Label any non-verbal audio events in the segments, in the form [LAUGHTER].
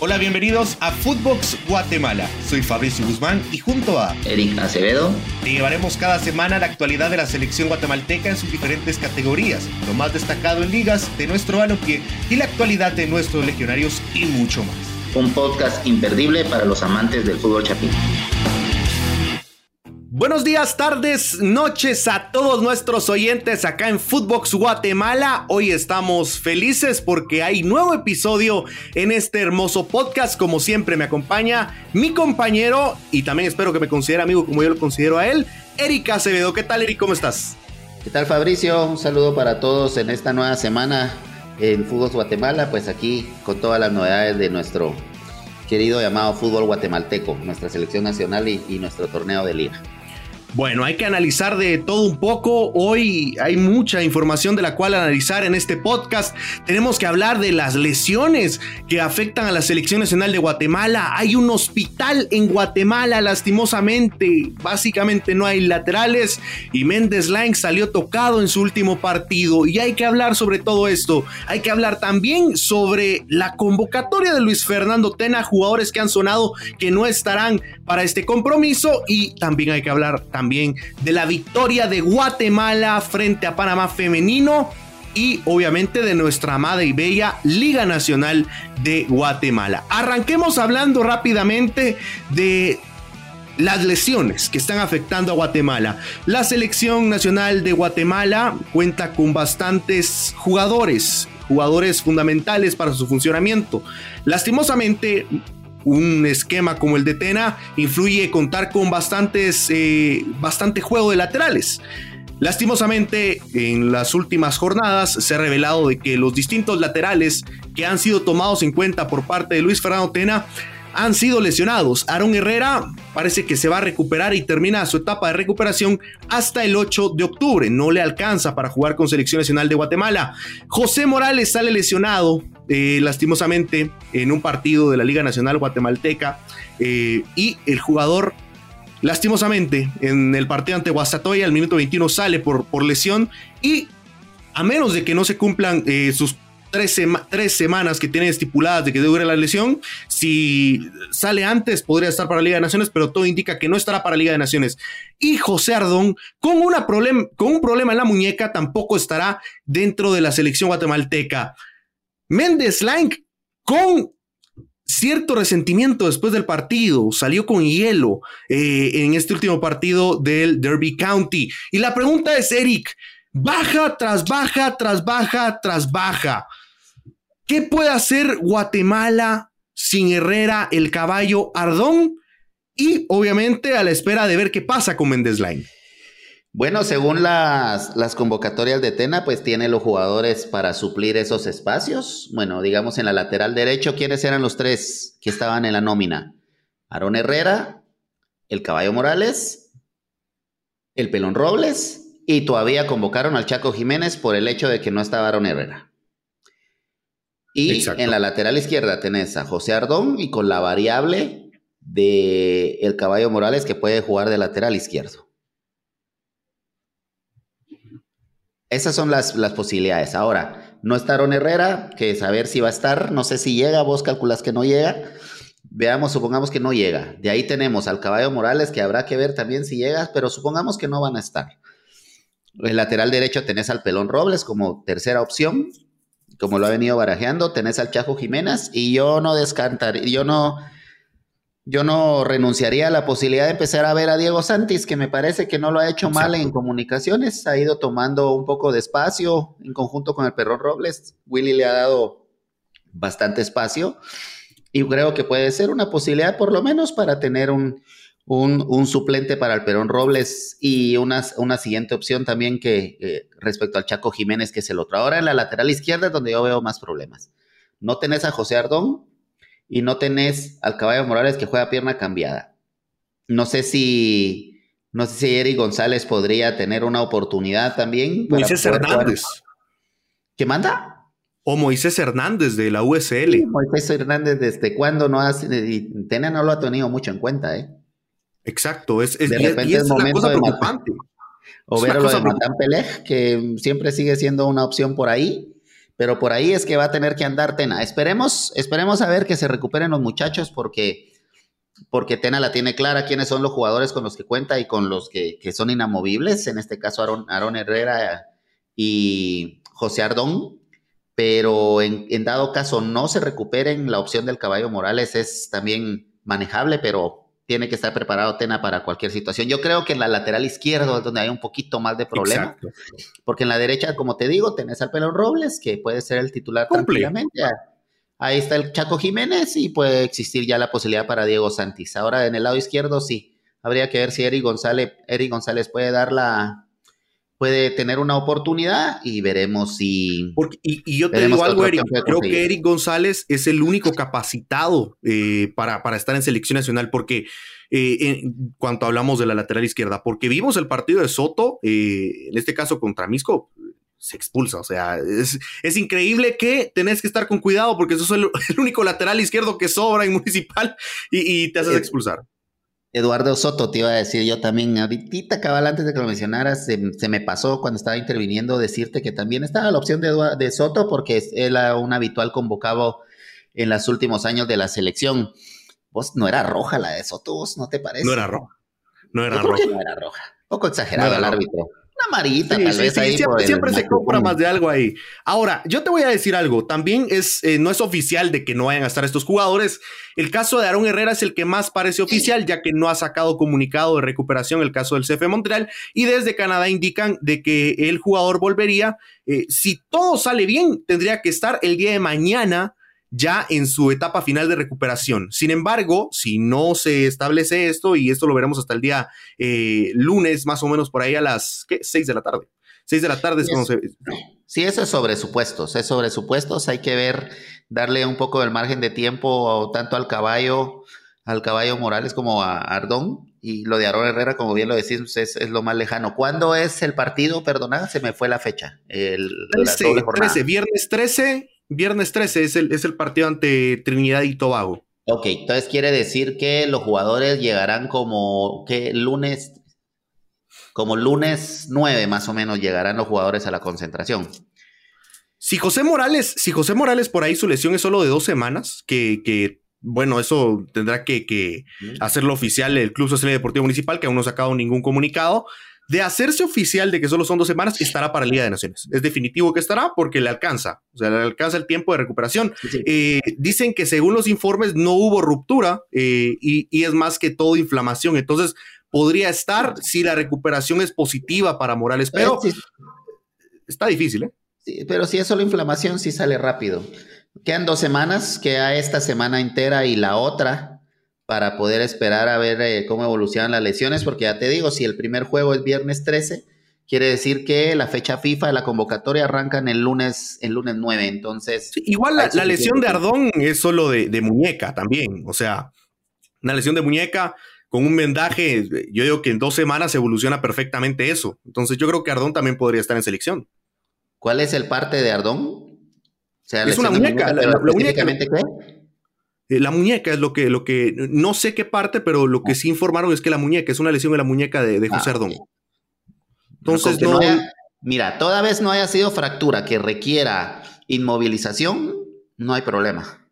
Hola, bienvenidos a Footbox Guatemala. Soy Fabricio Guzmán y junto a Eric Acevedo te llevaremos cada semana la actualidad de la selección guatemalteca en sus diferentes categorías, lo más destacado en ligas de nuestro balompié y la actualidad de nuestros legionarios y mucho más. Un podcast imperdible para los amantes del fútbol chapín. Buenos días, tardes, noches a todos nuestros oyentes acá en Footbox Guatemala. Hoy estamos felices porque hay nuevo episodio en este hermoso podcast. Como siempre me acompaña mi compañero y también espero que me considere amigo como yo lo considero a él, Eric Acevedo. ¿Qué tal, Eric? ¿Cómo estás? ¿Qué tal, Fabricio? Un saludo para todos en esta nueva semana en Footbox Guatemala. Pues aquí con todas las novedades de nuestro querido llamado fútbol guatemalteco, nuestra selección nacional y nuestro torneo de liga. Bueno, hay que analizar de todo un poco. Hoy hay mucha información de la cual analizar en este podcast. Tenemos que hablar de las lesiones que afectan a la selección nacional de Guatemala. Hay un hospital en Guatemala, lastimosamente. Básicamente no hay laterales y Méndez Lang salió tocado en su último partido. Y hay que hablar sobre todo esto. Hay que hablar también sobre la convocatoria de Luis Fernando Tena, jugadores que han sonado que no estarán para este compromiso. Y también hay que hablar también de la victoria de Guatemala frente a Panamá femenino y obviamente de nuestra amada y bella Liga Nacional de Guatemala. Arranquemos hablando rápidamente de las lesiones que están afectando a Guatemala. La selección nacional de Guatemala cuenta con bastantes jugadores, jugadores fundamentales para su funcionamiento. Lastimosamente, un esquema como el de Tena influye contar con bastantes, eh, bastante juego de laterales. Lastimosamente, en las últimas jornadas se ha revelado de que los distintos laterales que han sido tomados en cuenta por parte de Luis Fernando Tena han sido lesionados. Aaron Herrera parece que se va a recuperar y termina su etapa de recuperación hasta el 8 de octubre. No le alcanza para jugar con Selección Nacional de Guatemala. José Morales sale lesionado eh, lastimosamente en un partido de la Liga Nacional Guatemalteca eh, y el jugador lastimosamente en el partido ante Guastatoya al minuto 21 sale por, por lesión y a menos de que no se cumplan eh, sus tres, semanas que tiene estipuladas de que dure la lesión. Si sale antes, podría estar para Liga de Naciones, pero todo indica que no estará para Liga de Naciones. Y José Ardón, con, una con un problema en la muñeca, tampoco estará dentro de la selección guatemalteca. Méndez Lang, con cierto resentimiento después del partido, salió con hielo eh, en este último partido del Derby County. Y la pregunta es, Eric, baja tras baja, tras baja, tras baja. ¿Qué puede hacer Guatemala sin Herrera, el caballo Ardón? Y obviamente a la espera de ver qué pasa con Mendes Line. Bueno, según las, las, convocatorias de Tena, pues tiene los jugadores para suplir esos espacios. Bueno, digamos en la lateral derecho, ¿quiénes eran los tres que estaban en la nómina? Aaron Herrera, el Caballo Morales, el Pelón Robles y todavía convocaron al Chaco Jiménez por el hecho de que no estaba Aaron Herrera. Y en la lateral izquierda tenés a José Ardón y con la variable de el Caballo Morales que puede jugar de lateral izquierdo. Esas son las, las posibilidades. Ahora, no está Aaron Herrera, que saber si va a estar, no sé si llega, vos calculas que no llega. Veamos, supongamos que no llega. De ahí tenemos al Caballo Morales, que habrá que ver también si llega, pero supongamos que no van a estar. El lateral derecho tenés al Pelón Robles como tercera opción como lo ha venido barajeando, tenés al Chajo Jiménez y yo no descartaría, yo no, yo no renunciaría a la posibilidad de empezar a ver a Diego Santis, que me parece que no lo ha hecho mal en comunicaciones, ha ido tomando un poco de espacio en conjunto con el Perrón Robles. Willy le ha dado bastante espacio y creo que puede ser una posibilidad por lo menos para tener un, un, suplente para el Perón Robles y una, una siguiente opción también que eh, respecto al Chaco Jiménez, que es el otro. Ahora en la lateral izquierda es donde yo veo más problemas. No tenés a José Ardón y no tenés al Caballo Morales que juega pierna cambiada. No sé si, no sé si Eric González podría tener una oportunidad también. Moisés Hernández. ¿Qué manda? O Moisés Hernández de la USL. Moisés Hernández, ¿desde cuándo no hace? Tena no lo ha tenido mucho en cuenta, ¿eh? Exacto, es, de repente es, momento de preocupante. O ver lo de Matan Pelej, que siempre sigue siendo una opción por ahí, Pero por ahí es que va a tener que andar Tena. Esperemos, esperemos a ver que se recuperen los muchachos porque, porque Tena la tiene clara quiénes son los jugadores con los que cuenta y con los que, son inamovibles. En este caso, Aaron, Herrera y José Ardón. Pero en, en dado caso no se recuperen, la opción del caballo Morales es también manejable, pero tiene que estar preparado Tena para cualquier situación. Yo creo que en la lateral izquierdo es donde hay un poquito más de problema. Porque en la derecha, como te digo, tenés al Pelón Robles, que puede ser el titular tranquilamente. Ahí está el Chaco Jiménez y puede existir ya la posibilidad para Diego Santis. Ahora en el lado izquierdo sí. Habría que ver si Eric González, Eric González puede dar la, puede tener una oportunidad y veremos si. y, yo te digo algo, Eric. Creo que Eric González es el único capacitado eh, para, para, estar en selección nacional, porque eh, en cuanto hablamos de la lateral izquierda, porque vimos el partido de Soto, eh, en este caso contra Misco. Se expulsa, o sea, es, increíble que tenés que estar con cuidado porque eso es [LAUGHS] el, único lateral izquierdo que sobra en municipal y, y te haces expulsar. Eduardo Soto, te iba a decir yo también, ahorita cabal antes de que lo mencionaras, se, me pasó cuando estaba interviniendo decirte que también estaba la opción de, de Soto porque era un habitual convocado en los últimos años de la selección. Vos no era roja la de Soto, vos no te parece. No era roja. No era roja. No era roja. Poco exagerado el árbitro. Una amarillita, tal vez ahí. Siempre, se compra más de algo ahí. Ahora, yo te voy a decir algo. También es, eh, no es oficial de que no vayan a estar estos jugadores. El caso de Aaron Herrera es el que más parece oficial, ya que no ha sacado comunicado de recuperación el caso del CF Montreal. Y desde Canadá indican de que el jugador volvería. Eh, si todo sale bien, tendría que estar el día de mañana ya en su etapa final de recuperación. Sin embargo, si no se establece esto, y esto lo veremos hasta el día eh, lunes, más o menos por ahí a las ¿qué? 6 de la tarde. 6 de la tarde es cuando se... Sí, eso es sobre supuestos, es sobre supuestos, hay que ver, darle un poco del margen de tiempo tanto al caballo, al caballo Morales como a Ardón, y lo de Aaron Herrera, como bien lo decís, es, lo más lejano. ¿Cuándo es el partido? Perdona, se me fue la fecha. El, 13, viernes 13 Viernes 13 es el, es el partido ante Trinidad y Tobago. Ok, entonces quiere decir que los jugadores llegarán como que lunes, como lunes 9 más o menos llegarán los jugadores a la concentración. Si José Morales, si José Morales por ahí su lesión es solo de dos semanas, que, que bueno, eso tendrá que, que hacerlo oficial el Club Social y Deportivo Municipal, que aún no ha sacado ningún comunicado de hacerse oficial de que solo son dos semanas, estará para Liga de Naciones. Es definitivo que estará porque le alcanza, o sea, le alcanza el tiempo de recuperación. Eh, dicen que según los informes no hubo ruptura eh, y, es más que todo inflamación, entonces podría estar si la recuperación es positiva para Morales, pero está difícil, ¿eh? Sí, pero si es solo inflamación, sí sale rápido. Quedan dos semanas, queda esta semana entera y la otra para poder esperar a ver eh, cómo evolucionan las lesiones, porque ya te digo, si el primer juego es viernes 13, quiere decir que la fecha FIFA de la convocatoria arranca en el lunes, el lunes 9, entonces... igual la, lesión de Ardón es solo de, muñeca también, o sea, una lesión de muñeca con un vendaje, yo digo que en dos semanas evoluciona perfectamente eso, entonces yo creo que Ardón también podría estar en selección. ¿Cuál es el parte de Ardón? O sea, es una muñeca, la, muñeca. ¿qué? Eh, la muñeca es lo que, lo que, no sé qué parte, pero lo que sí informaron es que la muñeca es una lesión en la muñeca de, de José ah, Ardón. Entonces, no, mira, toda vez no haya sido fractura que requiera inmovilización, no hay problema.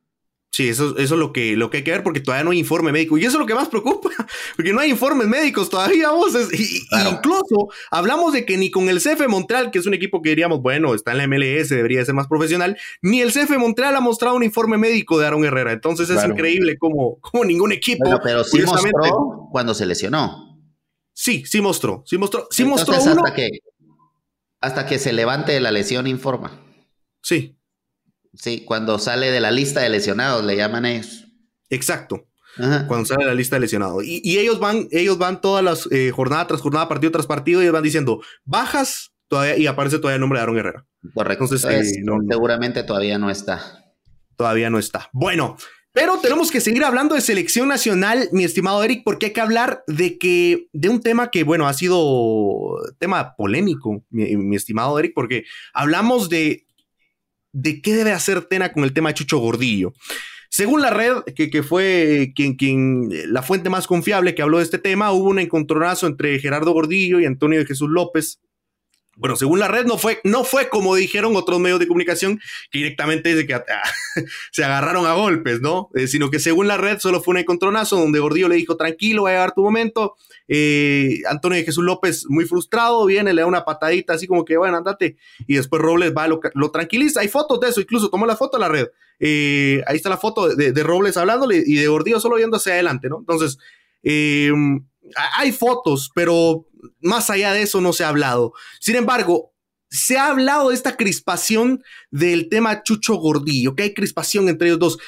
Sí, eso, eso es lo que, lo que hay que ver porque todavía no hay informe médico. Y eso es lo que más preocupa, [LAUGHS] porque no hay informes médicos todavía. Vos, y, Incluso hablamos de que ni con el CF Montreal, que es un equipo que diríamos, bueno, está en la MLS, debería ser más profesional, ni el CF Montreal ha mostrado un informe médico de Aaron Herrera. Entonces es increíble como, como ningún equipo. pero sí mostró cuando se lesionó. Sí, sí mostró. Sí mostró, sí mostró Hasta que, hasta que se levante de la lesión, informa. Sí, Sí, cuando sale de la lista de lesionados, le llaman ellos. Exacto. Cuando sale de la lista de lesionados. Y, ellos van, ellos van todas las eh, jornada tras jornada, partido tras partido, y ellos van diciendo, bajas todavía, y aparece todavía el nombre de Aaron Herrera. Correcto. Entonces, eh, seguramente todavía no está. Todavía no está. Bueno, pero tenemos que seguir hablando de selección nacional, mi estimado Eric, porque hay que hablar de que, de un tema que, bueno, ha sido tema polémico, mi estimado Eric, porque hablamos de de qué debe hacer Tena con el tema de Chucho Gordillo. Según la red, que, fue quien, quien, la fuente más confiable que habló de este tema, hubo un encontronazo entre Gerardo Gordillo y Antonio de Jesús López bueno, según la red no fue, no fue como dijeron otros medios de comunicación que directamente dice que [LAUGHS] se agarraron a golpes, ¿no? Eh, sino que según la red solo fue un encontronazo donde Gordillo le dijo, tranquilo, va a llegar tu momento. Eh, Antonio de Jesús López, muy frustrado, viene, le da una patadita así como que, bueno, andate. Y después Robles va, lo, lo tranquiliza. Hay fotos de eso, incluso tomó la foto a la red. Eh, ahí está la foto de, de, Robles hablándole y de Gordillo solo viendo hacia adelante, ¿no? Entonces, hay fotos, pero más allá de eso no se ha hablado. Sin embargo, se ha hablado de esta crispación del tema Chucho Gordillo, que hay crispación entre ellos dos.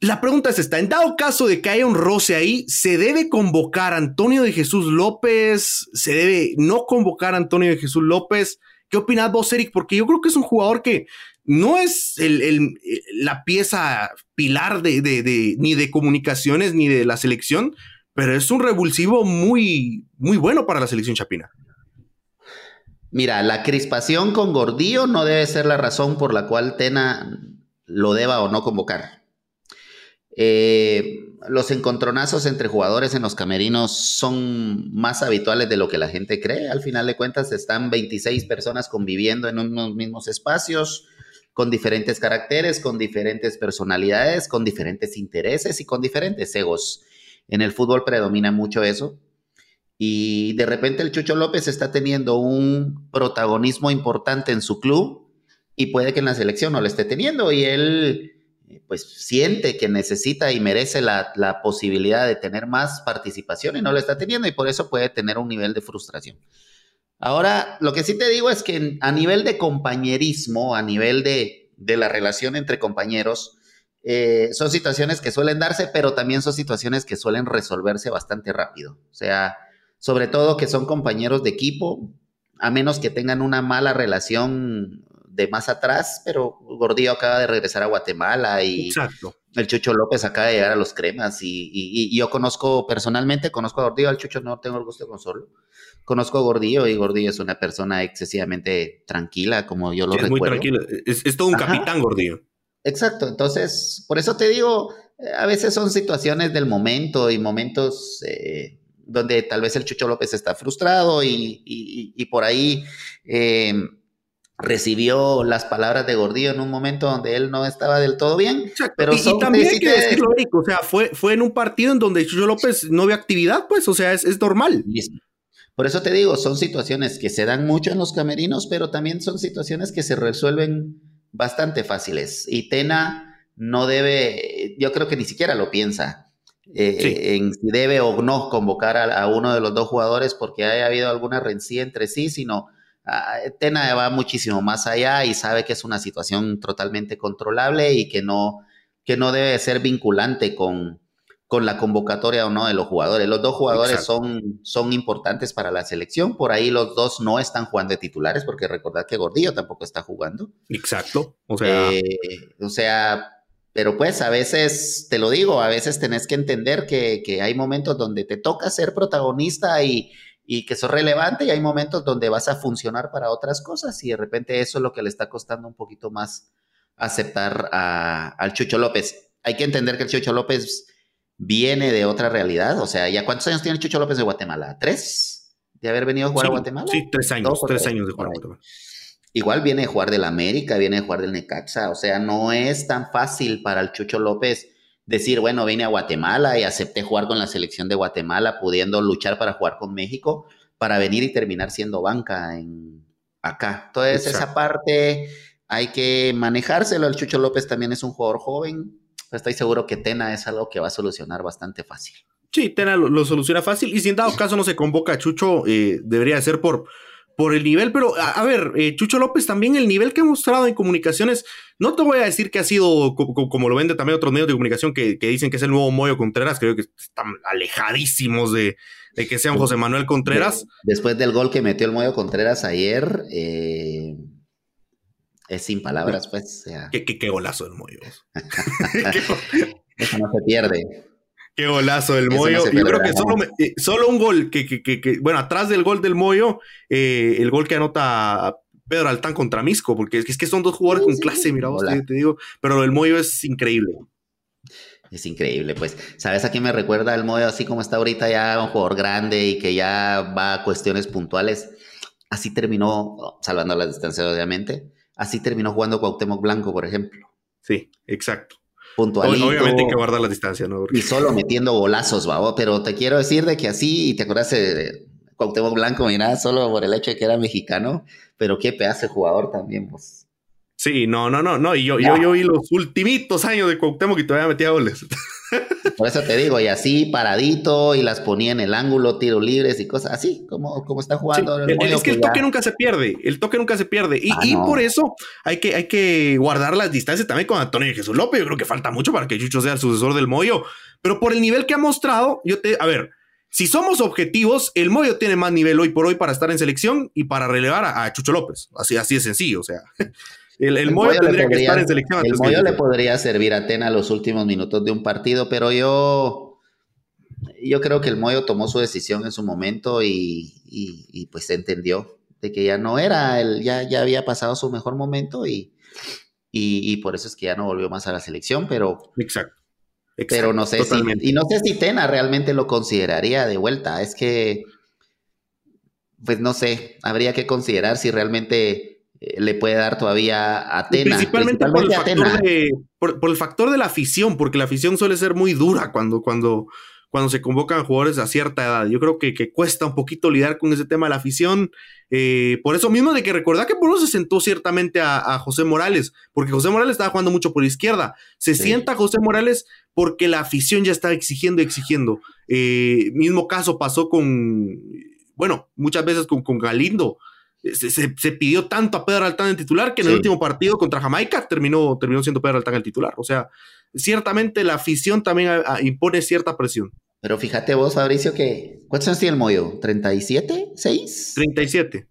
La pregunta es esta, en dado caso de que haya un roce ahí, ¿se debe convocar a Antonio de Jesús López? ¿Se debe no convocar a Antonio de Jesús López? ¿Qué opinas vos, Eric? Porque yo creo que es un jugador que no es la pieza pilar de, ni de comunicaciones ni de la selección, pero es un revulsivo muy, muy bueno para la selección chapina. Mira, la crispación con Gordillo no debe ser la razón por la cual Tena lo deba o no convocar. Eh, los encontronazos entre jugadores en los camerinos son más habituales de lo que la gente cree. Al final de cuentas, están 26 personas conviviendo en unos mismos espacios, con diferentes caracteres, con diferentes personalidades, con diferentes intereses y con diferentes egos. En el fútbol predomina mucho eso. Y de repente el Chucho López está teniendo un protagonismo importante en su club y puede que en la selección no lo esté teniendo y él pues siente que necesita y merece la, la, posibilidad de tener más participación y no lo está teniendo y por eso puede tener un nivel de frustración. Ahora, lo que sí te digo es que a nivel de compañerismo, a nivel de, de la relación entre compañeros, eh, son situaciones que suelen darse, pero también son situaciones que suelen resolverse bastante rápido. O sea, sobre todo que son compañeros de equipo, a menos que tengan una mala relación de más atrás, pero Gordillo acaba de regresar a Guatemala y el Chucho López acaba de llegar a los cremas y, yo conozco personalmente, conozco a Gordillo, al Chucho no tengo el gusto de solo Conozco a Gordillo y Gordillo es una persona excesivamente tranquila, como yo lo recuerdo. Es muy tranquilo, es, todo un capitán Gordillo. Exacto, entonces, por eso te digo, a veces son situaciones del momento y momentos eh, donde tal vez el Chucho López está frustrado y, por ahí eh, recibió las palabras de Gordillo en un momento donde él no estaba del todo bien. Pero y, también hay que decirlo, o sea, fue, fue en un partido en donde Chucho López no ve actividad, pues, o sea, es, es normal. Por eso te digo, son situaciones que se dan mucho en los camerinos, pero también son situaciones que se resuelven bastante fáciles. Y Tena no debe, yo creo que ni siquiera lo piensa. Eh, en si debe o no convocar a, uno de los dos jugadores porque haya habido alguna rencilla entre sí, sino ah, Tena va muchísimo más allá y sabe que es una situación totalmente controlable y que no, que no debe ser vinculante con, con la convocatoria o no de los jugadores. Los dos jugadores son, son importantes para la selección. Por ahí los dos no están jugando de titulares, porque recordad que Gordillo tampoco está jugando. Exacto. O sea, eh, o sea pero pues a veces, te lo digo, a veces tenés que entender que, que hay momentos donde te toca ser protagonista y, y que sos relevante y hay momentos donde vas a funcionar para otras cosas y de repente eso es lo que le está costando un poquito más aceptar a, al Chucho López. Hay que entender que el Chucho López viene de otra realidad. O sea, ¿ya cuántos años tiene el Chucho López de Guatemala? ¿Tres? ¿De haber venido a jugar a Guatemala? Sí, tres años, tres, años de jugar a Guatemala. Igual viene a jugar del América, viene a jugar del Necaxa. O sea, no es tan fácil para el Chucho López decir, bueno, vine a Guatemala y acepté jugar con la selección de Guatemala, pudiendo luchar para jugar con México, para venir y terminar siendo banca en acá. Entonces, esa parte hay que manejárselo. El Chucho López también es un jugador joven, estoy seguro que Tena es algo que va a solucionar bastante fácil. Sí, Tena lo, soluciona fácil y si en dado caso no se convoca a Chucho, eh, debería ser por, por el nivel, pero a, ver, eh, Chucho López también el nivel que ha mostrado en comunicaciones, no te voy a decir que ha sido como, lo vende también otros medios de comunicación que, dicen que es el nuevo Moyo Contreras, creo que están alejadísimos de, que sea un José Manuel Contreras. Después del gol que metió el Moyo Contreras ayer, eh, es sin palabras, pues. ¿Qué, golazo del Moyo. [LAUGHS] Eso no se pierde. Qué golazo del Moyo. Yo creo que eh, solo, un gol que, bueno, atrás del gol del Moyo, eh, el gol que anota Pedro Altán contra Misco, porque es que son dos jugadores con clase, mira vos, te, digo, pero del Moyo es increíble. Es increíble, pues. ¿Sabes a quién me recuerda el Moyo así como está ahorita ya un jugador grande y que ya va a cuestiones puntuales? así terminó, salvando las distancias obviamente, así terminó jugando Cuauhtémoc Blanco, por ejemplo. Sí, exacto. Puntualito. Obviamente hay que guardar las distancias, ¿no? Y solo metiendo golazos, babo. Pero te quiero decir de que así, y te acuerdas de Cuauhtémoc Blanco, mira, solo por el hecho de que era mexicano, pero qué pedazo de jugador también, pues. Sí, no, no, no, no. Y yo, yo, yo vi los ultimitos años de Cuauhtémoc y todavía metía goles. [LAUGHS] Por eso te digo, y así paradito, y las ponía en el ángulo, tiro libres y cosas así, como, como está jugando. el, es que el toque nunca se pierde, el toque nunca se pierde. Y, ah, por eso hay que, hay que guardar las distancias también con Antonio Jesús López. Yo creo que falta mucho para que Chucho sea el sucesor del Moyo. Pero por el nivel que ha mostrado, yo te, a ver, si somos objetivos, el Moyo tiene más nivel hoy por hoy para estar en selección y para relevar a, Chucho López. Así, así de sencillo, o sea. El, Moyo tendría que estar en selección. El Moyo le podría servir a Tena los últimos minutos de un partido, pero yo, yo creo que el Moyo tomó su decisión en su momento y, y, pues se entendió de que ya no era, el, ya, ya había pasado su mejor momento y, y, por eso es que ya no volvió más a la selección, pero... Exacto. pero no sé si, y no sé si Tena realmente lo consideraría de vuelta. Es que, pues no sé, habría que considerar si realmente le puede dar todavía a Tena. Principalmente, por, el factor de, por, el factor de la afición, porque la afición suele ser muy dura cuando, cuando, cuando se convocan jugadores a cierta edad. Yo creo que, que cuesta un poquito lidiar con ese tema de la afición. Eh, por eso mismo de que recordar que por eso se sentó ciertamente a, José Morales, porque José Morales estaba jugando mucho por izquierda. Se sienta José Morales porque la afición ya está exigiendo, exigiendo. Eh, mismo caso pasó con, bueno, muchas veces con, con Galindo. Se, pidió tanto a Pedro Altán en titular que en el último partido contra Jamaica terminó, terminó siendo Pedro Altán el titular. O sea, ciertamente la afición también impone cierta presión. Pero fíjate vos, Fabricio, que ¿cuántos años tiene el Moyo? ¿37? ¿6? 37.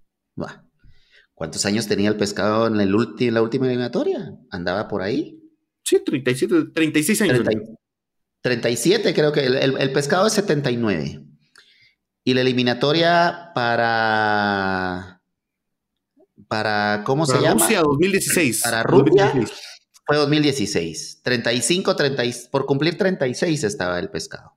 ¿Cuántos años tenía el pescado en, el la última eliminatoria? ¿Andaba por ahí? Sí, 37, 36 años. 37 creo que el pescado es 79. Y la eliminatoria para para, ¿cómo se llama? Rusia 2016. Para Rusia fue 2016. 35, 30, por cumplir 36 estaba el pescado.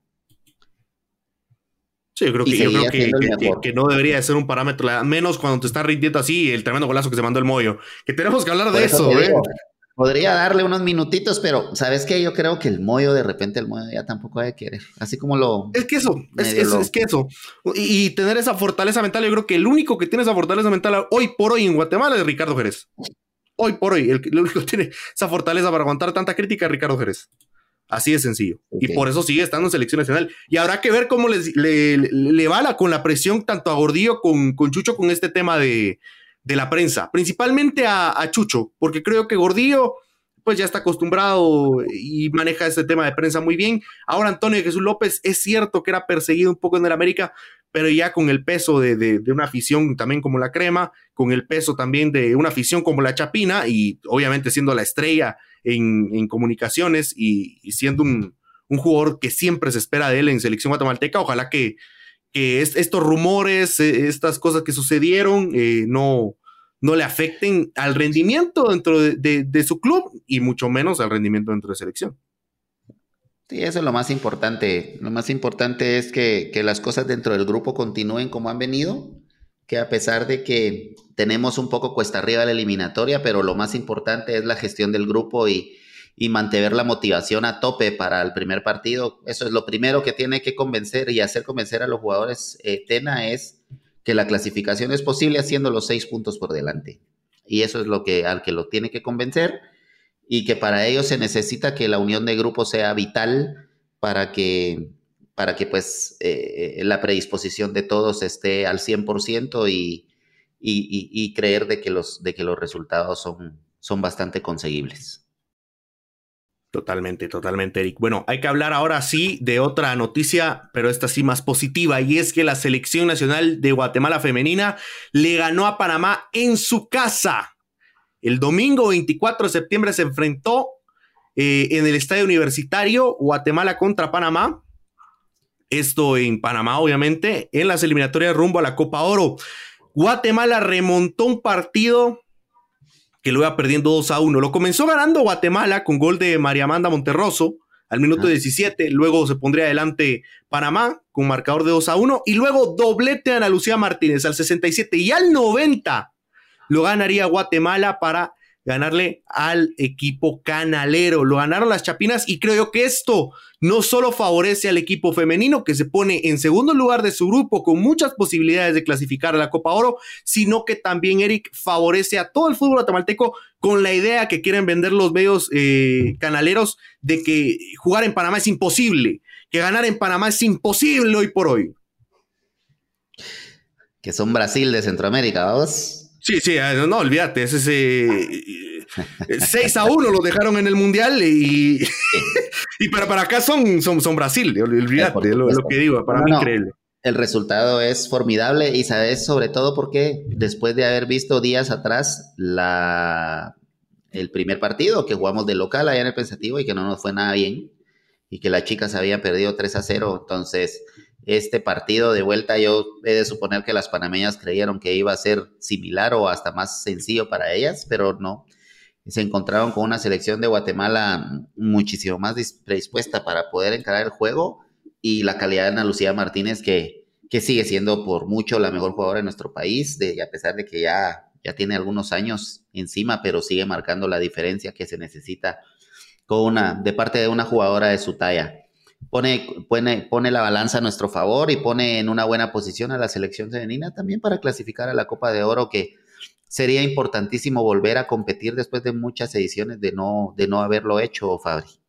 Sí, yo creo, que, yo creo que, que, no debería ser un parámetro, menos cuando te está rindiendo así el tremendo golazo que se mandó el Moyo. Que tenemos que hablar de eso, ¿eh? Podría darle unos minutitos, pero ¿sabes qué? Yo creo que el Moyo, de repente, el Moyo ya tampoco debe querer. Así como lo. Es que eso, es, es, que eso. Y, tener esa fortaleza mental, yo creo que el único que tiene esa fortaleza mental hoy por hoy en Guatemala es Ricardo Jerez. Hoy por hoy, el, único que tiene esa fortaleza para aguantar tanta crítica es Ricardo Jerez. Así de sencillo. Y por eso sigue estando en selección nacional. Y habrá que ver cómo les, le, le, bala con la presión tanto a Gordillo con, con Chucho con este tema de, de la prensa, principalmente a, Chucho, porque creo que Gordillo pues ya está acostumbrado y maneja este tema de prensa muy bien. Ahora Antonio Jesús López es cierto que era perseguido un poco en el América, pero ya con el peso de, una afición también como la Crema, con el peso también de una afición como la Chapina y obviamente siendo la estrella en, comunicaciones y, siendo un, jugador que siempre se espera de él en selección guatemalteca, ojalá que, que estos rumores, eh, estas cosas que sucedieron, eh, no, no le afecten al rendimiento dentro de, su club y mucho menos al rendimiento dentro de selección. Sí, eso es lo más importante. Lo más importante es que, que, las cosas dentro del grupo continúen como han venido, que a pesar de que tenemos un poco cuesta arriba la eliminatoria, pero lo más importante es la gestión del grupo y, y mantener la motivación a tope para el primer partido. Eso es lo primero que tiene que convencer y hacer convencer a los jugadores. Eh, Tena es que la clasificación es posible haciendo los seis puntos por delante. Y eso es lo que al que lo tiene que convencer y que para ello se necesita que la unión de grupo sea vital para que para que pues eh, la predisposición de todos esté al 100% y, y, y, creer de que los, de que los resultados son, son bastante conseguibles. Totalmente, totalmente, Eric. Bueno, hay que hablar ahora sí de otra noticia, pero esta sí más positiva, y es que la selección nacional de Guatemala femenina le ganó a Panamá en su casa. El domingo 24 de septiembre se enfrentó eh, en el estadio universitario Guatemala contra Panamá. Esto en Panamá, obviamente, en las eliminatorias rumbo a la Copa Oro. Guatemala remontó un partido que lo iba perdiendo 2 a 1. Lo comenzó ganando Guatemala con gol de María Amanda Monterroso al minuto 17. Luego se pondría adelante Panamá con marcador de 2 a 1 y luego doblete a Ana Lucía Martínez al 67 y al 90 lo ganaría Guatemala para ganarle al equipo canalero. Lo ganaron las Chapinas y creo yo que esto no solo favorece al equipo femenino que se pone en segundo lugar de su grupo con muchas posibilidades de clasificar a la Copa Oro, sino que también Eric favorece a todo el fútbol guatemalteco con la idea que quieren vender los medios eh, canaleros de que jugar en Panamá es imposible, que ganar en Panamá es imposible hoy por hoy. Que son Brasil de Centroamérica, vamos. Sí, sí, eh, no, olvídate, es ese 6 a 1 lo dejaron en el Mundial y, [LAUGHS] y para, para acá son, son, son Brasil, olvídate lo, lo, que digo, para mí increíble. El resultado es formidable y sabes sobre todo porque después de haber visto días atrás la, el primer partido que jugamos de local allá en el Pensativo y que no nos fue nada bien y que las chicas habían perdido 3 a 0, entonces este partido de vuelta yo he de suponer que las panameñas creyeron que iba a ser similar o hasta más sencillo para ellas, pero no. Se encontraron con una selección de Guatemala muchísimo más predispuesta para poder encarar el juego y la calidad de Ana Lucía Martínez que, que sigue siendo por mucho la mejor jugadora de nuestro país, de, a pesar de que ya, ya tiene algunos años encima, pero sigue marcando la diferencia que se necesita con una, de parte de una jugadora de su talla pone, pone, pone la balanza a nuestro favor y pone en una buena posición a la selección femenina también para clasificar a la Copa de Oro, que sería importantísimo volver a competir después de muchas ediciones de no, de no haberlo hecho, Fabri.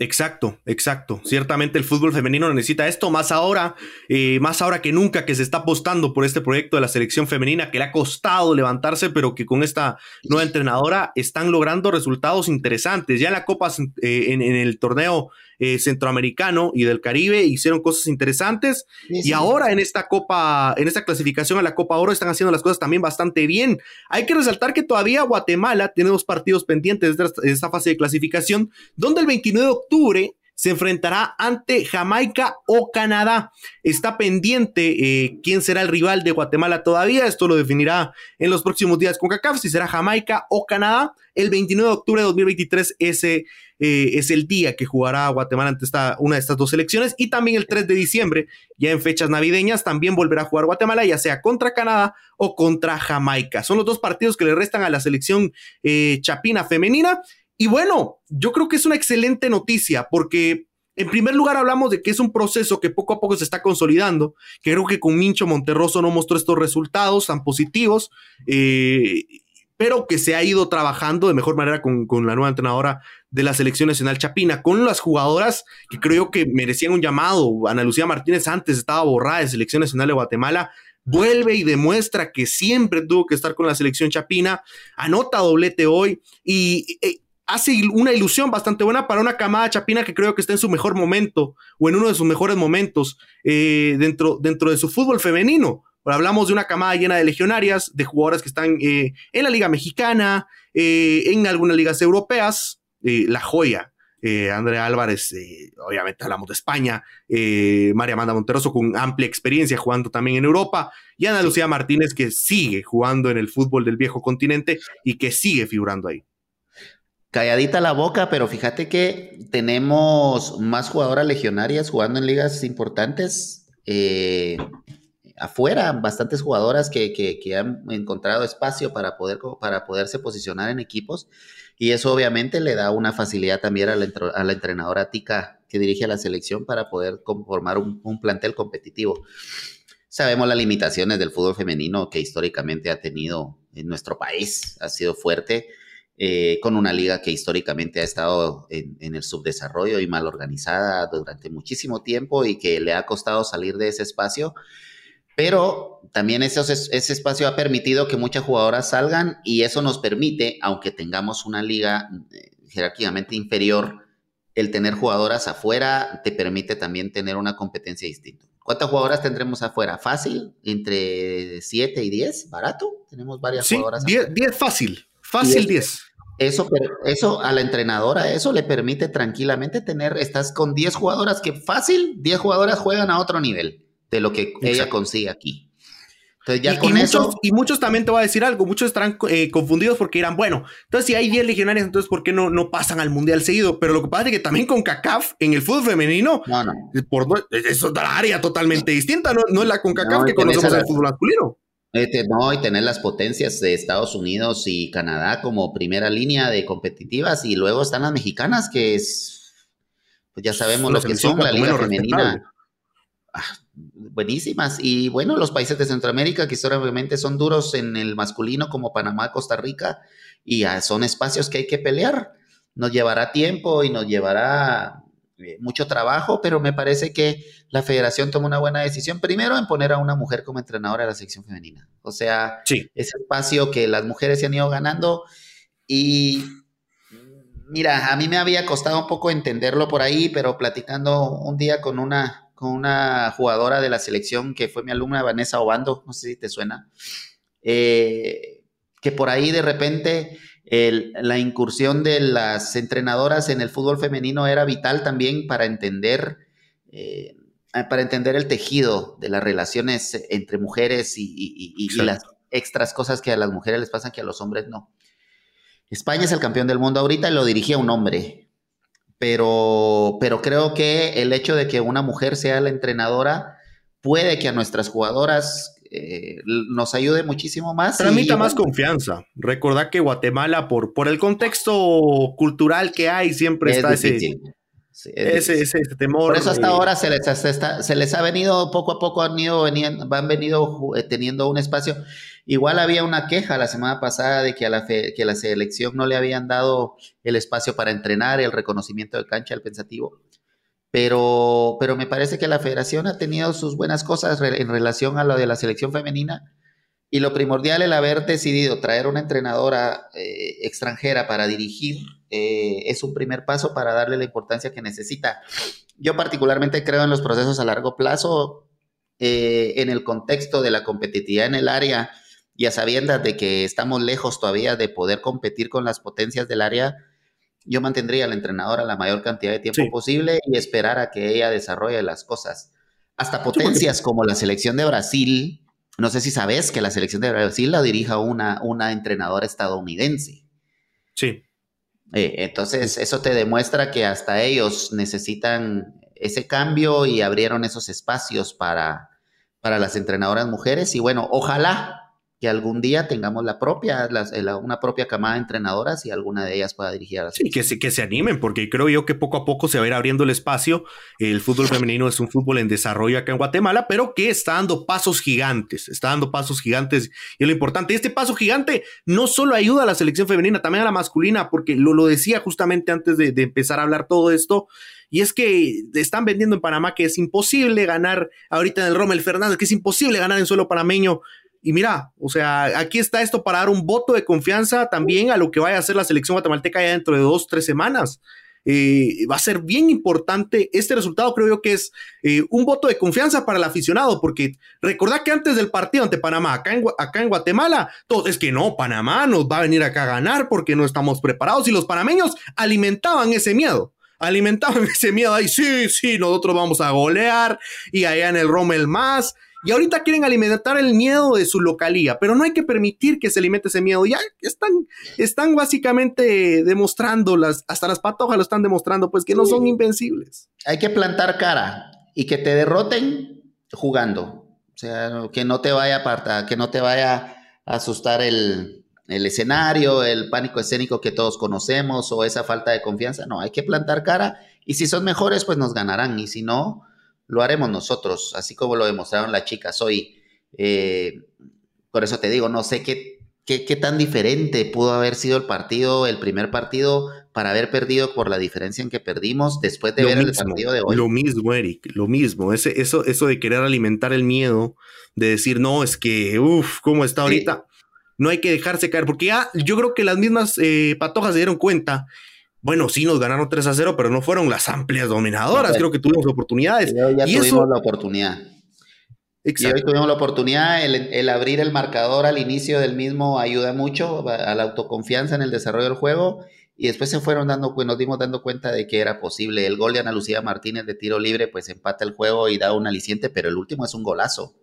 Exacto, exacto. Ciertamente el fútbol femenino necesita esto, más ahora, eh, más ahora que nunca que se está apostando por este proyecto de la selección femenina que le ha costado levantarse, pero que con esta nueva entrenadora están logrando resultados interesantes. Ya en la Copa, eh, en, el torneo eh, centroamericano y del Caribe hicieron cosas interesantes y ahora en esta Copa, en esta clasificación a la Copa Oro están haciendo las cosas también bastante bien. Hay que resaltar que todavía Guatemala tiene dos partidos pendientes de esta fase de clasificación, donde el 29 de octubre se enfrentará ante Jamaica o Canadá. Está pendiente eh, quién será el rival de Guatemala todavía. Esto lo definirá en los próximos días con CACAF, si será Jamaica o Canadá. El 29 de octubre de 2023 ese, eh, es el día que jugará Guatemala ante esta, una de estas dos selecciones. Y también el 3 de diciembre, ya en fechas navideñas, también volverá a jugar Guatemala, ya sea contra Canadá o contra Jamaica. Son los dos partidos que le restan a la selección eh, chapina femenina. Y bueno, yo creo que es una excelente noticia porque en primer lugar hablamos de que es un proceso que poco a poco se está consolidando, que creo que con Mincho Monterroso no mostró estos resultados tan positivos, eh, pero que se ha ido trabajando de mejor manera con, la nueva entrenadora de la selección nacional Chapina, con las jugadoras que creo que merecían un llamado. Ana Lucía Martínez antes estaba borrada de selección nacional de Guatemala, vuelve y demuestra que siempre tuvo que estar con la selección Chapina, anota doblete hoy y... Eh, hace una ilusión bastante buena para una camada chapina que creo que está en su mejor momento o en uno de sus mejores momentos eh, dentro, dentro de su fútbol femenino. hablamos de una camada llena de legionarias, de jugadoras que están eh, en la Liga Mexicana, eh, en algunas ligas europeas, la joya. Andrea Álvarez, obviamente hablamos de España, María Amanda Monteroso con amplia experiencia jugando también en Europa, y Ana Lucía Martínez que sigue jugando en el fútbol del viejo continente y que sigue figurando ahí calladita la boca, pero fíjate que tenemos más jugadoras legionarias jugando en ligas importantes eh, afuera, bastantes jugadoras que, que, han encontrado espacio para, poder, para poderse posicionar en equipos y eso obviamente le da una facilidad también a la, entrenadora Tica que dirige a la selección para poder conformar un plantel competitivo. Sabemos las limitaciones del fútbol femenino que históricamente ha tenido en nuestro país, ha sido fuerte eh, con una liga que históricamente ha estado en, el subdesarrollo y mal organizada durante muchísimo tiempo y que le ha costado salir de ese espacio. Pero también ese, ese espacio ha permitido que muchas jugadoras salgan y eso nos permite, aunque tengamos una liga eh, jerárquicamente inferior, el tener jugadoras afuera te permite también tener una competencia distinta. ¿Cuántas jugadoras tendremos afuera? ¿Fácil? ¿Entre 7 y 10? ¿Barato? Tenemos varias jugadoras. 10 fácil. Fácil 10. Eso, eso a la entrenadora, eso le permite tranquilamente tener, estás con 10 jugadoras que fácil, 10 jugadoras juegan a otro nivel de lo que ella consigue aquí. Entonces ya y, con muchos, eso... y muchos también te voy a decir algo, muchos estarán eh, confundidos porque dirán, bueno, entonces si hay 10 legionarios, entonces ¿por qué no, no pasan al Mundial seguido? Pero lo que pasa es que también con CACAF en el fútbol femenino, no, no. Por, es otra área totalmente distinta, no, no es la con CACAF que conocemos en el fútbol masculino. Este, no, y tener las potencias de Estados Unidos y Canadá como primera línea de competitivas y luego están las mexicanas que es, pues ya sabemos lo que son, la liga femenina. Ah, buenísimas. Y bueno, los países de Centroamérica que históricamente son duros en el masculino como Panamá, Costa Rica, y son espacios que hay que pelear. Nos llevará tiempo y nos llevará mucho trabajo, pero me parece que la federación tomó una buena decisión, primero en poner a una mujer como entrenadora de la sección femenina. O sea, ese espacio que las mujeres se han ido ganando y mira, a mí me había costado un poco entenderlo por ahí, pero platicando un día con una, con una jugadora de la selección que fue mi alumna, Vanessa Obando, no sé si te suena, eh, que por ahí de repente la incursión de las entrenadoras en el fútbol femenino era vital también para entender, eh, para entender el tejido de las relaciones entre mujeres y, las extras cosas que a las mujeres les pasan que a los hombres no. España es el campeón del mundo ahorita y lo dirigía un hombre, pero, pero creo que el hecho de que una mujer sea la entrenadora puede que a nuestras jugadoras eh, nos ayude muchísimo más. Transmita más confianza. Recordad que Guatemala, por, por el contexto cultural que hay, siempre está ese, ese, temor. Por eso hasta ahora se les, se les ha venido, poco a poco han ido, venían, han venido eh, teniendo un espacio. Igual había una queja la semana pasada de que a la, que la selección no le habían dado el espacio para entrenar, el reconocimiento de cancha al pensativo pero, pero me parece que la federación ha tenido sus buenas cosas en relación a lo de la selección femenina y lo primordial el haber decidido traer una entrenadora eh, extranjera para dirigir eh, es un primer paso para darle la importancia que necesita. Yo particularmente creo en los procesos a largo plazo, eh, en el contexto de la competitividad en el área y a sabiendas de que estamos lejos todavía de poder competir con las potencias del área, yo mantendría a la entrenadora la mayor cantidad de tiempo posible y esperar a que ella desarrolle las cosas. Hasta potencias como la selección de Brasil, no sé si sabes que la selección de Brasil la dirija una, una entrenadora estadounidense. Sí. Eh, entonces, eso te demuestra que hasta ellos necesitan ese cambio y abrieron esos espacios para, para las entrenadoras mujeres. Y bueno, ojalá que algún día tengamos la propia, eh, una propia camada de entrenadoras y alguna de ellas pueda dirigir a la Sí, que se, que se animen, porque creo yo que poco a poco se va a ir abriendo el espacio. El fútbol femenino es un fútbol en desarrollo acá en Guatemala, pero que está dando pasos gigantes, está dando pasos gigantes. Y lo importante, este paso gigante no solo ayuda a la selección femenina, también a la masculina, porque lo, lo decía justamente antes de, de empezar a hablar todo esto. Y es que están vendiendo en Panamá que es imposible ganar ahorita en el Rommel Fernández, que es imposible ganar en suelo panameño y mira, o sea, aquí está esto para dar un voto de confianza también a lo que vaya a hacer la selección guatemalteca ya dentro de dos, tres semanas. Eh, va a ser bien importante este resultado, creo yo que es eh, un voto de confianza para el aficionado, porque recordad que antes del partido ante Panamá, acá en, Guatemala, todo es que no, Panamá nos va a venir acá a ganar porque no estamos preparados y los panameños alimentaban ese miedo alimentaban [LAUGHS] ese miedo ahí, sí, sí, nosotros vamos a golear y allá en el Rommel más y ahorita quieren alimentar el miedo de su localía, pero no hay que permitir que se alimente ese miedo. Ya están, están básicamente demostrando, las, hasta las patojas lo están demostrando, pues que no son invencibles. Hay que plantar cara y que te derroten jugando. O sea, que no te vaya aparta, que no te vaya a asustar el, el escenario, el pánico escénico que todos conocemos o esa falta de confianza. No, hay que plantar cara y si son mejores, pues nos ganarán. Y si no, lo haremos nosotros, así como lo demostraron las chicas hoy. Eh, por eso te digo, no sé qué, qué, tan diferente pudo haber sido el partido, el primer partido, para haber perdido por la diferencia en que perdimos después de ver el partido de hoy. Lo mismo, Eric, lo mismo. Ese, eso, eso de querer alimentar el miedo, de decir, no, es que, uff, ¿cómo está ahorita? No hay que dejarse caer, porque ya yo creo que las mismas eh, patojas se dieron cuenta bueno, sí nos ganaron 3 a 0, pero no fueron las amplias dominadoras. Creo que tuvimos oportunidades. ya tuvimos la oportunidad. Exacto. Y hoy tuvimos la oportunidad, el, abrir el marcador al inicio del mismo ayuda mucho a la autoconfianza en el desarrollo del juego. Y después se fueron dando, pues nos dimos dando cuenta de que era posible. El gol de Ana Lucía Martínez de tiro libre, pues empata el juego y da un aliciente, pero el último es un golazo.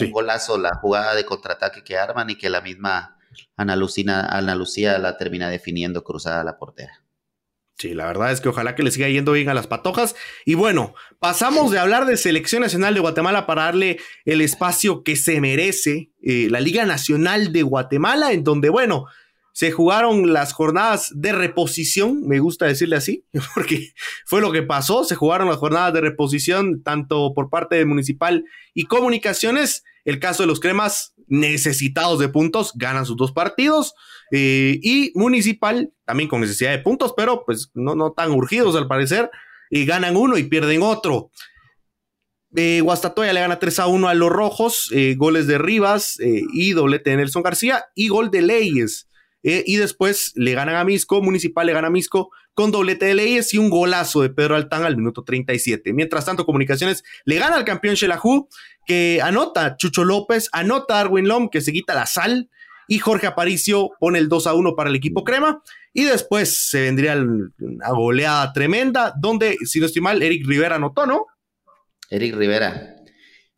Un golazo, la jugada de contraataque que arman y que la misma Ana, Ana Lucía la termina definiendo cruzada a la portera. Sí, la verdad es que ojalá que le siga yendo bien a las patojas. Y bueno, pasamos de hablar de Selección Nacional de Guatemala para darle el espacio que se merece, eh, la Liga Nacional de Guatemala, en donde, bueno, se jugaron las jornadas de reposición, me gusta decirle así, [LAUGHS] porque fue lo que pasó, se jugaron las jornadas de reposición tanto por parte de Municipal y Comunicaciones. El caso de los cremas necesitados de puntos, ganan sus dos partidos. Eh, y Municipal, también con necesidad de puntos, pero pues no, no tan urgidos al parecer, y ganan uno y pierden otro. Eh, Guastatoya le gana 3 a 1 a los rojos, eh, goles de Rivas eh, y doblete de Nelson García y gol de Leyes. y después le ganan a Misco, Municipal le gana a Misco con doblete de Leyes y un golazo de Pedro Altán al minuto 37. Mientras tanto, Comunicaciones le gana al campeón Shelahu, que anota Chucho López, anota Arwin Lom, que se quita la sal, y Jorge Aparicio pone el 2 a 1 para el equipo crema. Y después se vendría una goleada tremenda, donde, si no estoy mal, Eric Rivera anotó, ¿no? Eric Rivera.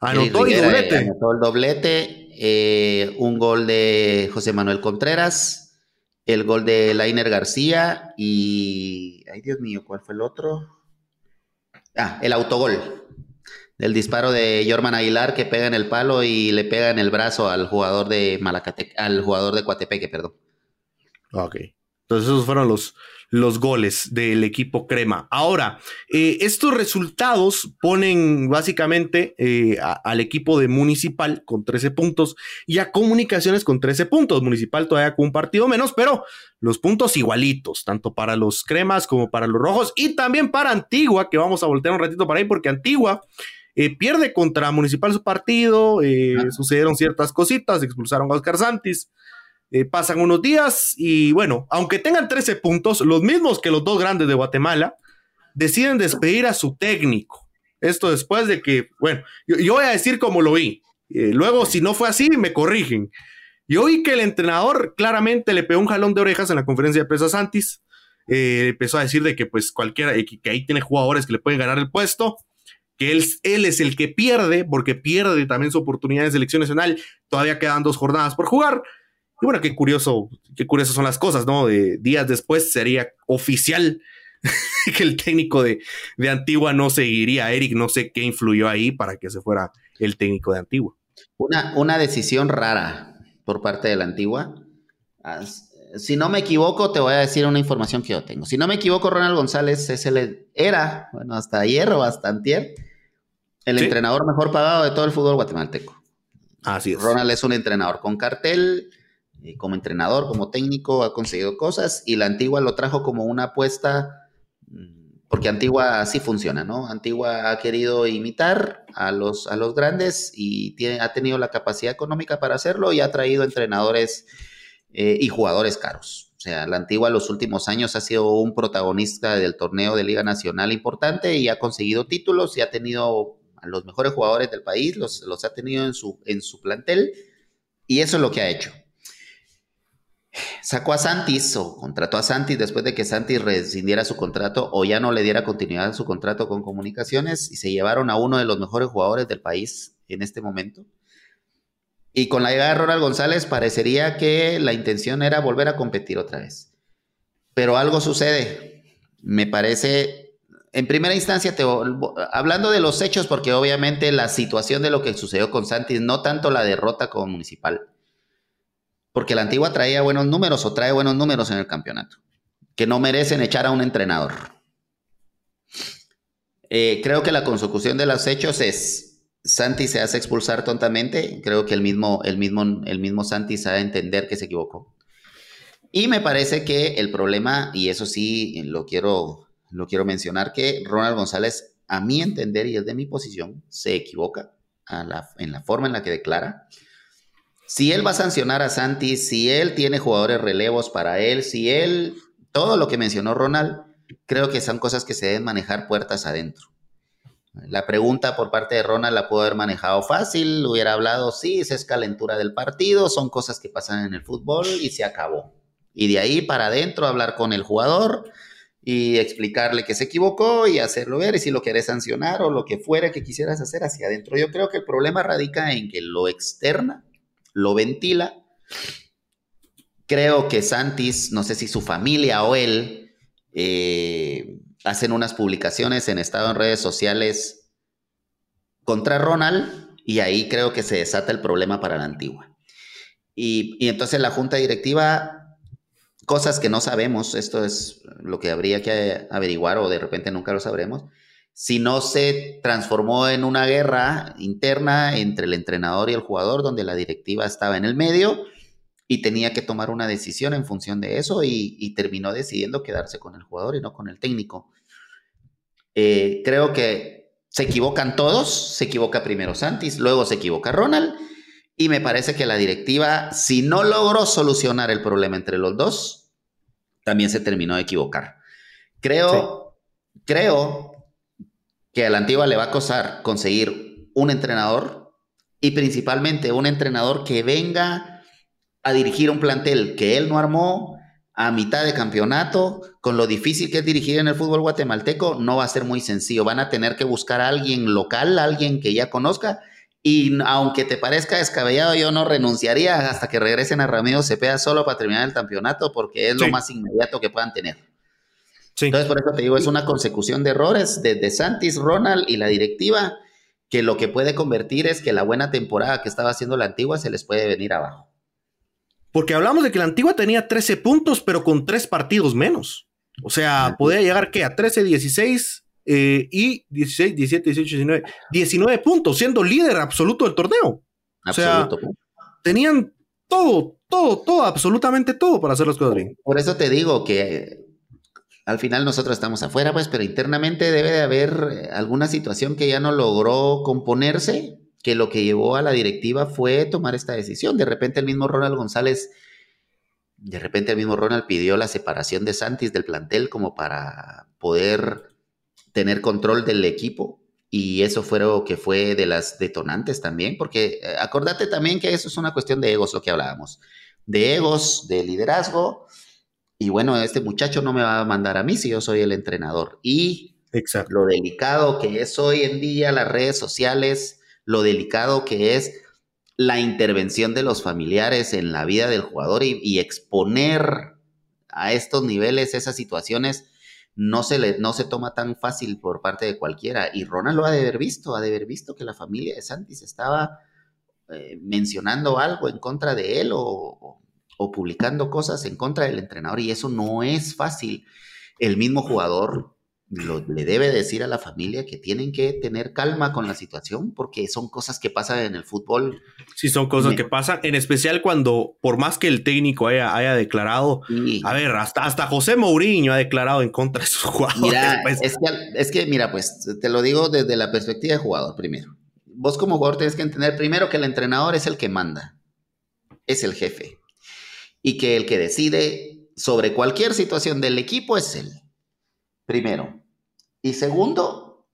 Anotó y doblete. Anotó el doblete, eh, un gol de José Manuel Contreras, el gol de Lainer García y. Ay, Dios mío, ¿cuál fue el otro? Ah, el autogol del disparo de Jorman Aguilar que pega en el palo y le pega en el brazo al jugador de Malacate, al jugador de Coatepeque, perdón. Ok. Entonces esos fueron los, los goles del equipo crema. Ahora, eh, estos resultados ponen básicamente eh, al equipo de Municipal con 13 puntos y a Comunicaciones con 13 puntos. Municipal todavía con un partido menos, pero los puntos igualitos, tanto para los cremas como para los rojos y también para Antigua, que vamos a voltear un ratito para ahí porque Antigua eh, pierde contra Municipal su partido, eh, sucedieron ciertas cositas, expulsaron a Oscar Santis, eh, pasan unos días y bueno, aunque tengan 13 puntos, los mismos que los dos grandes de Guatemala, deciden despedir a su técnico. Esto después de que, bueno, yo, voy a decir como lo vi. luego, si no fue así, me corrigen. Yo vi que el entrenador claramente le pegó un jalón de orejas en la conferencia de prensa Santis. empezó a decir de que pues cualquiera, que ahí tiene jugadores que le pueden ganar el puesto que él, él, es el que pierde, porque pierde también su oportunidad en selección nacional. Todavía quedan dos jornadas por jugar. Y bueno, qué curioso, qué curiosas son las cosas, ¿no? De días después sería oficial [LAUGHS] que el técnico de, de, Antigua no seguiría. Eric, no sé qué influyó ahí para que se fuera el técnico de Antigua. Una, una decisión rara por parte de la Antigua. Si no me equivoco, te voy a decir una información que yo tengo. Si no me equivoco, Ronald González es el, era, bueno, hasta ayer o hasta antier, el entrenador mejor pagado de todo el fútbol guatemalteco. Así es. Ronald es un entrenador con cartel, eh, como entrenador, como técnico, ha conseguido cosas y la Antigua lo trajo como una apuesta, mm, porque Antigua así funciona, ¿no? Antigua ha querido imitar a los, a los grandes y tiene, ha tenido la capacidad económica para hacerlo y ha traído entrenadores eh, y jugadores caros. O sea, la Antigua en los últimos años ha sido un protagonista del torneo de Liga Nacional importante y ha conseguido títulos y ha tenido los mejores jugadores del país, los, los ha tenido en su, en su plantel y eso es lo que ha hecho. Sacó a Santis o contrató a Santis después de que Santis rescindiera su contrato o ya no le diera continuidad a su contrato con comunicaciones y se llevaron a uno de los mejores jugadores del país en este momento. Y con la llegada de Ronald González parecería que la intención era volver a competir otra vez. Pero algo sucede. Me parece en primera instancia, te, hablando de los hechos, porque obviamente la situación de lo que sucedió con Santis, no tanto la derrota como municipal, porque la antigua traía buenos números o trae buenos números en el campeonato, que no merecen echar a un entrenador. Eh, creo que la consecución de los hechos es, Santis se hace expulsar tontamente, creo que el mismo, el mismo, el mismo Santi sabe entender que se equivocó. Y me parece que el problema, y eso sí lo quiero lo quiero mencionar que Ronald González, a mi entender y es de mi posición, se equivoca en la forma en la que declara. Si él va a sancionar a Santi, si él tiene jugadores relevos para él, si él, todo lo que mencionó Ronald, creo que son cosas que se deben manejar puertas adentro. La pregunta por parte de Ronald la pudo haber manejado fácil, hubiera hablado, sí, esa es calentura del partido, son cosas que pasan en el fútbol y se acabó. Y de ahí para adentro hablar con el jugador, y explicarle que se equivocó y hacerlo ver y si lo querés sancionar o lo que fuera que quisieras hacer hacia adentro. Yo creo que el problema radica en que lo externa, lo ventila. Creo que Santis, no sé si su familia o él, eh, hacen unas publicaciones en estado en redes sociales contra Ronald y ahí creo que se desata el problema para la antigua. Y, y entonces la junta directiva cosas que no sabemos, esto es lo que habría que averiguar o de repente nunca lo sabremos, si no se transformó en una guerra interna entre el entrenador y el jugador donde la directiva estaba en el medio y tenía que tomar una decisión en función de eso y, terminó decidiendo quedarse con el jugador y no con el técnico. Eh, creo que se equivocan todos, se equivoca primero Santis, luego se equivoca Ronald y me parece que la directiva, si no logró solucionar el problema entre los dos, también se terminó de equivocar. Creo, creo que a la antigua le va a costar conseguir un entrenador y principalmente un entrenador que venga a dirigir un plantel que él no armó a mitad de campeonato, con lo difícil que es dirigir en el fútbol guatemalteco, no va a ser muy sencillo. Van a tener que buscar a alguien local, alguien que ya conozca y aunque te parezca descabellado, yo no renunciaría hasta que regresen a Ramiro Cepeda solo para terminar el campeonato, porque es lo más inmediato que puedan tener. Entonces, por eso te digo, es una consecución de errores de Santis, Ronald y la directiva, que lo que puede convertir es que la buena temporada que estaba haciendo la antigua se les puede venir abajo. Porque hablamos de que la antigua tenía 13 puntos, pero con tres partidos menos. O sea, podía llegar que a 13, 16 eh, y 16, 17, 18, 19, 19 puntos, siendo líder absoluto del torneo. Absoluto. O sea, tenían todo, todo, todo, absolutamente todo para hacer cosas bien. Por eso te digo que al final nosotros estamos afuera, pues, pero internamente debe de haber eh, alguna situación que ya no logró componerse, que lo que llevó a la directiva fue tomar esta decisión. De repente el mismo Ronald González, de repente el mismo Ronald pidió la separación de Santis del plantel como para poder tener control del equipo y eso fue lo que fue de las detonantes también, porque eh, acordate también que eso es una cuestión de egos, lo que hablábamos, de egos, de liderazgo, y bueno, este muchacho no me va a mandar a mí si yo soy el entrenador. Y lo delicado que es hoy en día las redes sociales, lo delicado que es la intervención de los familiares en la vida del jugador y, y exponer a estos niveles esas situaciones no se, le, no se toma tan fácil por parte de cualquiera. Y Ronald lo ha de haber visto, ha de haber visto que la familia de Santis estaba eh, mencionando algo en contra de él o, o, publicando cosas en contra del entrenador. Y eso no es fácil. El mismo jugador le debe decir a la familia que tienen que tener calma con la situación porque son cosas que pasan en el fútbol. Sí, son cosas que pasan, en especial cuando, por más que el técnico haya, haya declarado, a ver, hasta, hasta José Mourinho ha declarado en contra de sus jugadores. Mira, [LAUGHS] pues. es, que, es que, mira, pues te lo digo desde la perspectiva de jugador primero. Vos como jugador tienes que entender primero que el entrenador es el que manda, es el jefe, y que el que decide sobre cualquier situación del equipo es él primero. Y segundo,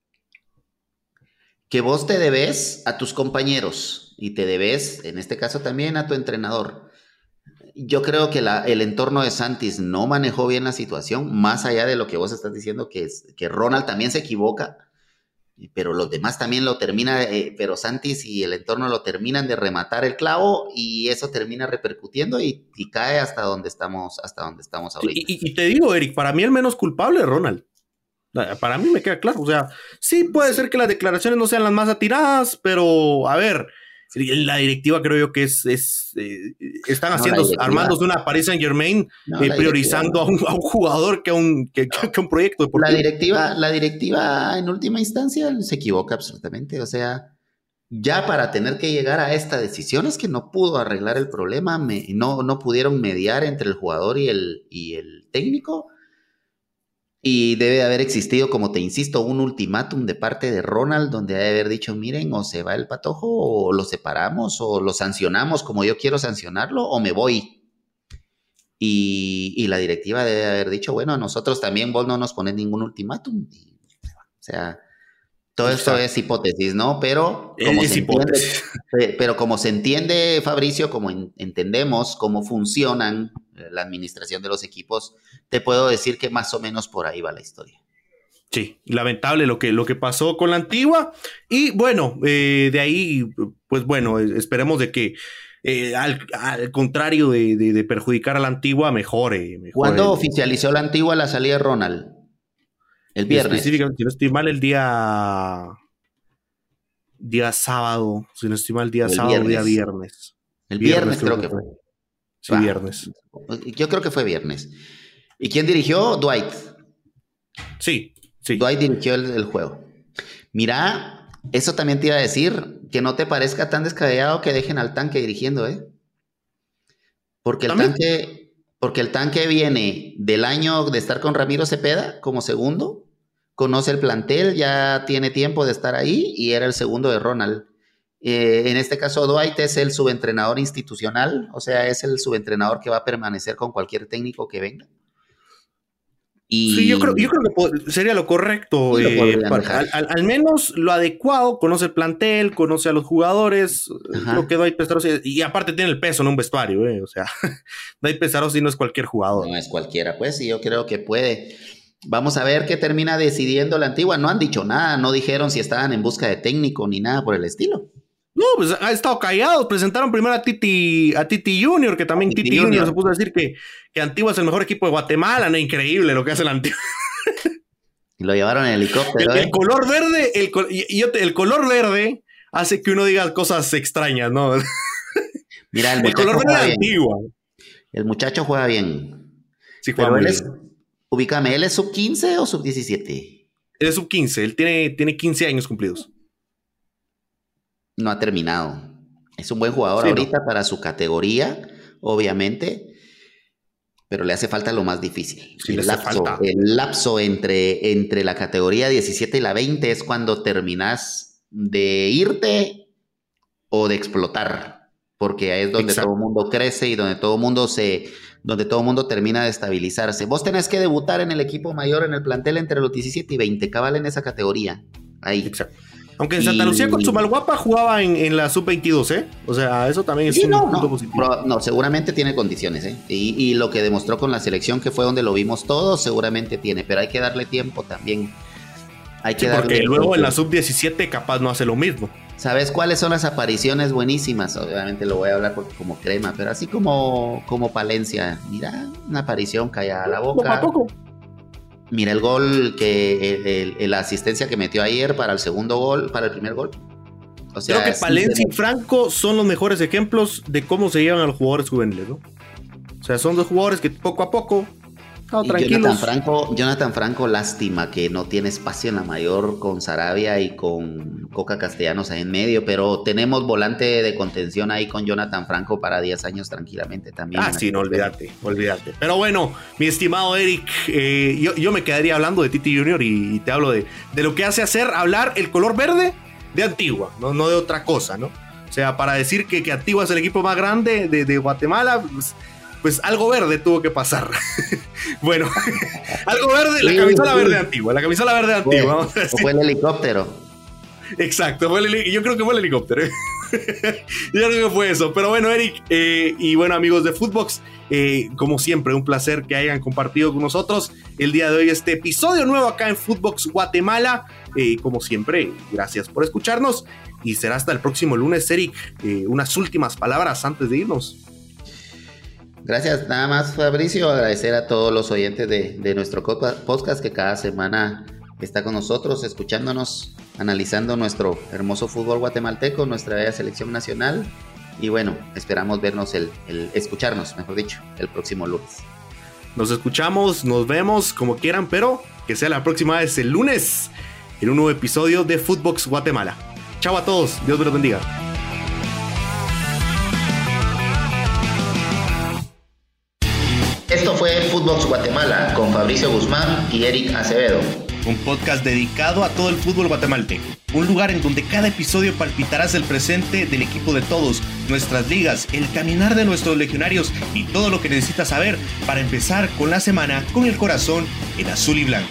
que vos te debes a tus compañeros y te debes, en este caso también, a tu entrenador. Yo creo que el entorno de Santis no manejó bien la situación, más allá de lo que vos estás diciendo, que, es, que Ronald también se equivoca, pero los demás también lo terminan, eh, pero Santis y el entorno lo terminan de rematar el clavo y eso termina repercutiendo y, cae hasta donde estamos, hasta donde estamos ahorita. y, te digo, Eric, para mí el menos culpable es Ronald. Para mí me queda claro, o sea, sí puede ser que las declaraciones no sean las más atiradas, pero a ver, la directiva creo yo que es, es eh, están haciendo, armándose una Paris Saint Germain, eh, priorizando a un, jugador que a un, que, un proyecto deportivo. La directiva, la directiva en última instancia se equivoca absolutamente, o sea, ya para tener que llegar a esta decisión es que no pudo arreglar el problema, no, no pudieron mediar entre el jugador y el, y el técnico y debe haber existido, como te insisto, un ultimátum de parte de Ronald donde debe haber dicho, miren, o se va el patojo, o lo separamos, o lo sancionamos como yo quiero sancionarlo, o me voy. Y, la directiva debe haber dicho, bueno, a nosotros también vos no nos pones ningún ultimátum. o sea, todo esto es hipótesis, ¿no? Pero como, se entiende, pero como se entiende, Fabricio, como entendemos cómo funcionan la administración de los equipos, te puedo decir que más o menos por ahí va la historia. Sí, lamentable lo que, lo que pasó con la antigua. Y bueno, eh, de ahí, pues bueno, esperemos de que eh, al, contrario de, perjudicar a la antigua, mejore. ¿Cuándo oficializó la antigua la salida de Ronald? El viernes. Específicamente, si no estoy mal, el día. Día sábado. Si no estoy mal, día sábado, día viernes. El viernes, creo, que fue. Sí, viernes. Yo creo que fue viernes. ¿Y quién dirigió? Dwight. Sí, sí. Dwight dirigió el, juego. Mira, eso también te iba a decir, que no te parezca tan descabellado que dejen al tanque dirigiendo, ¿eh? Porque el tanque, porque el tanque viene del año de estar con Ramiro Cepeda como segundo, conoce el plantel, ya tiene tiempo de estar ahí y era el segundo de Ronald. Eh, en este caso, Dwight es el subentrenador institucional, o sea, es el subentrenador que va a permanecer con cualquier técnico que venga. Y... Sí, yo creo, yo creo que sería lo correcto. Eh, al, menos lo adecuado, conoce el plantel, conoce a los jugadores. Creo que Dwight Pestarosi, y aparte tiene el peso en un vestuario, eh, o sea, [LAUGHS] Dwight Pestarosi no es cualquier jugador. No es cualquiera, pues, y yo creo que puede. Vamos a ver qué termina decidiendo la antigua. No han dicho nada, no dijeron si estaban en busca de técnico ni nada por el estilo. No, pues ha estado callado. Presentaron primero a Titi, a Titi Junior, que también Titi, Junior. se puso a decir que, que Antigua es el mejor equipo de Guatemala. No, increíble lo que hace el Antigua. Y lo llevaron en helicóptero. El, el ¿eh? color verde, el, el color verde hace que uno diga cosas extrañas, ¿no? Mira, el, [LAUGHS] color verde de Antigua. El muchacho juega bien. Sí, juega bien. ubícame, ¿él es sub 15 o sub 17? Él es sub 15, él tiene, tiene 15 años cumplidos no ha terminado. Es un buen jugador ahorita para su categoría, obviamente, pero le hace falta lo más difícil. el, lapso, el, lapso, entre, entre la categoría 17 y la 20 es cuando terminas de irte o de explotar, porque es donde todo el mundo crece y donde todo el mundo se donde todo el mundo termina de estabilizarse. Vos tenés que debutar en el equipo mayor en el plantel entre los 17 y 20, cabal en esa categoría. Ahí. Exacto. Aunque en Santa Lucía con su Malguapa jugaba en, la sub-22, ¿eh? O sea, eso también es un no, punto positivo. no, seguramente tiene condiciones, ¿eh? Y, lo que demostró con la selección, que fue donde lo vimos todos, seguramente tiene. Pero hay que darle tiempo también. Hay que darle porque luego en la sub-17 capaz no hace lo mismo. ¿Sabes cuáles son las apariciones buenísimas? Obviamente lo voy a hablar porque como crema, pero así como, como Palencia. Mira, una aparición callada a la boca. Poco a poco. Mira el gol que la asistencia que metió ayer para el segundo gol, para el primer gol. O sea, Creo que Palencia y Franco son los mejores ejemplos de cómo se llevan a los jugadores juveniles, ¿no? O sea, son dos jugadores que poco a poco Jonathan Franco, Jonathan Franco, lástima que no tiene espacio en la mayor con Sarabia y con Coca Castellanos ahí en medio, pero tenemos volante de contención ahí con Jonathan Franco para 10 años tranquilamente también. Ah, sí, no olvídate, olvídate. Pero bueno, mi estimado Eric, eh, yo, me quedaría hablando de Titi Junior y, te hablo de, de, lo que hace hacer hablar el color verde de Antigua, no, no de otra cosa, ¿no? O sea, para decir que, que Antigua es el equipo más grande de, de Guatemala, pues, pues algo verde tuvo que pasar. [LAUGHS] bueno, [LAUGHS] algo verde, la camisola verde antigua, la camisola verde antigua. Fue, fue el helicóptero. Exacto, yo creo que fue el helicóptero. [LAUGHS] yo creo que fue eso. Pero bueno, Eric, eh, y bueno, amigos de Footbox, eh, como siempre, un placer que hayan compartido con nosotros el día de hoy este episodio nuevo acá en Footbox Guatemala. Eh, como siempre, gracias por escucharnos y será hasta el próximo lunes, Eric. unas últimas palabras antes de irnos. Gracias, nada más Fabricio, agradecer a todos los oyentes de, nuestro podcast que cada semana está con nosotros, escuchándonos, analizando nuestro hermoso fútbol guatemalteco, nuestra bella selección nacional. Y bueno, esperamos vernos, el, escucharnos, mejor dicho, el próximo lunes. Nos escuchamos, nos vemos como quieran, pero que sea la próxima vez el lunes en un nuevo episodio de Footbox Guatemala. Chao a todos, Dios los bendiga. Esto fue Footbox Guatemala con Fabricio Guzmán y Eric Acevedo. Un podcast dedicado a todo el fútbol guatemalteco. Un lugar en donde cada episodio palpitarás el presente del equipo de todos, nuestras ligas, el caminar de nuestros legionarios y todo lo que necesitas saber para empezar con la semana con el corazón en azul y blanco.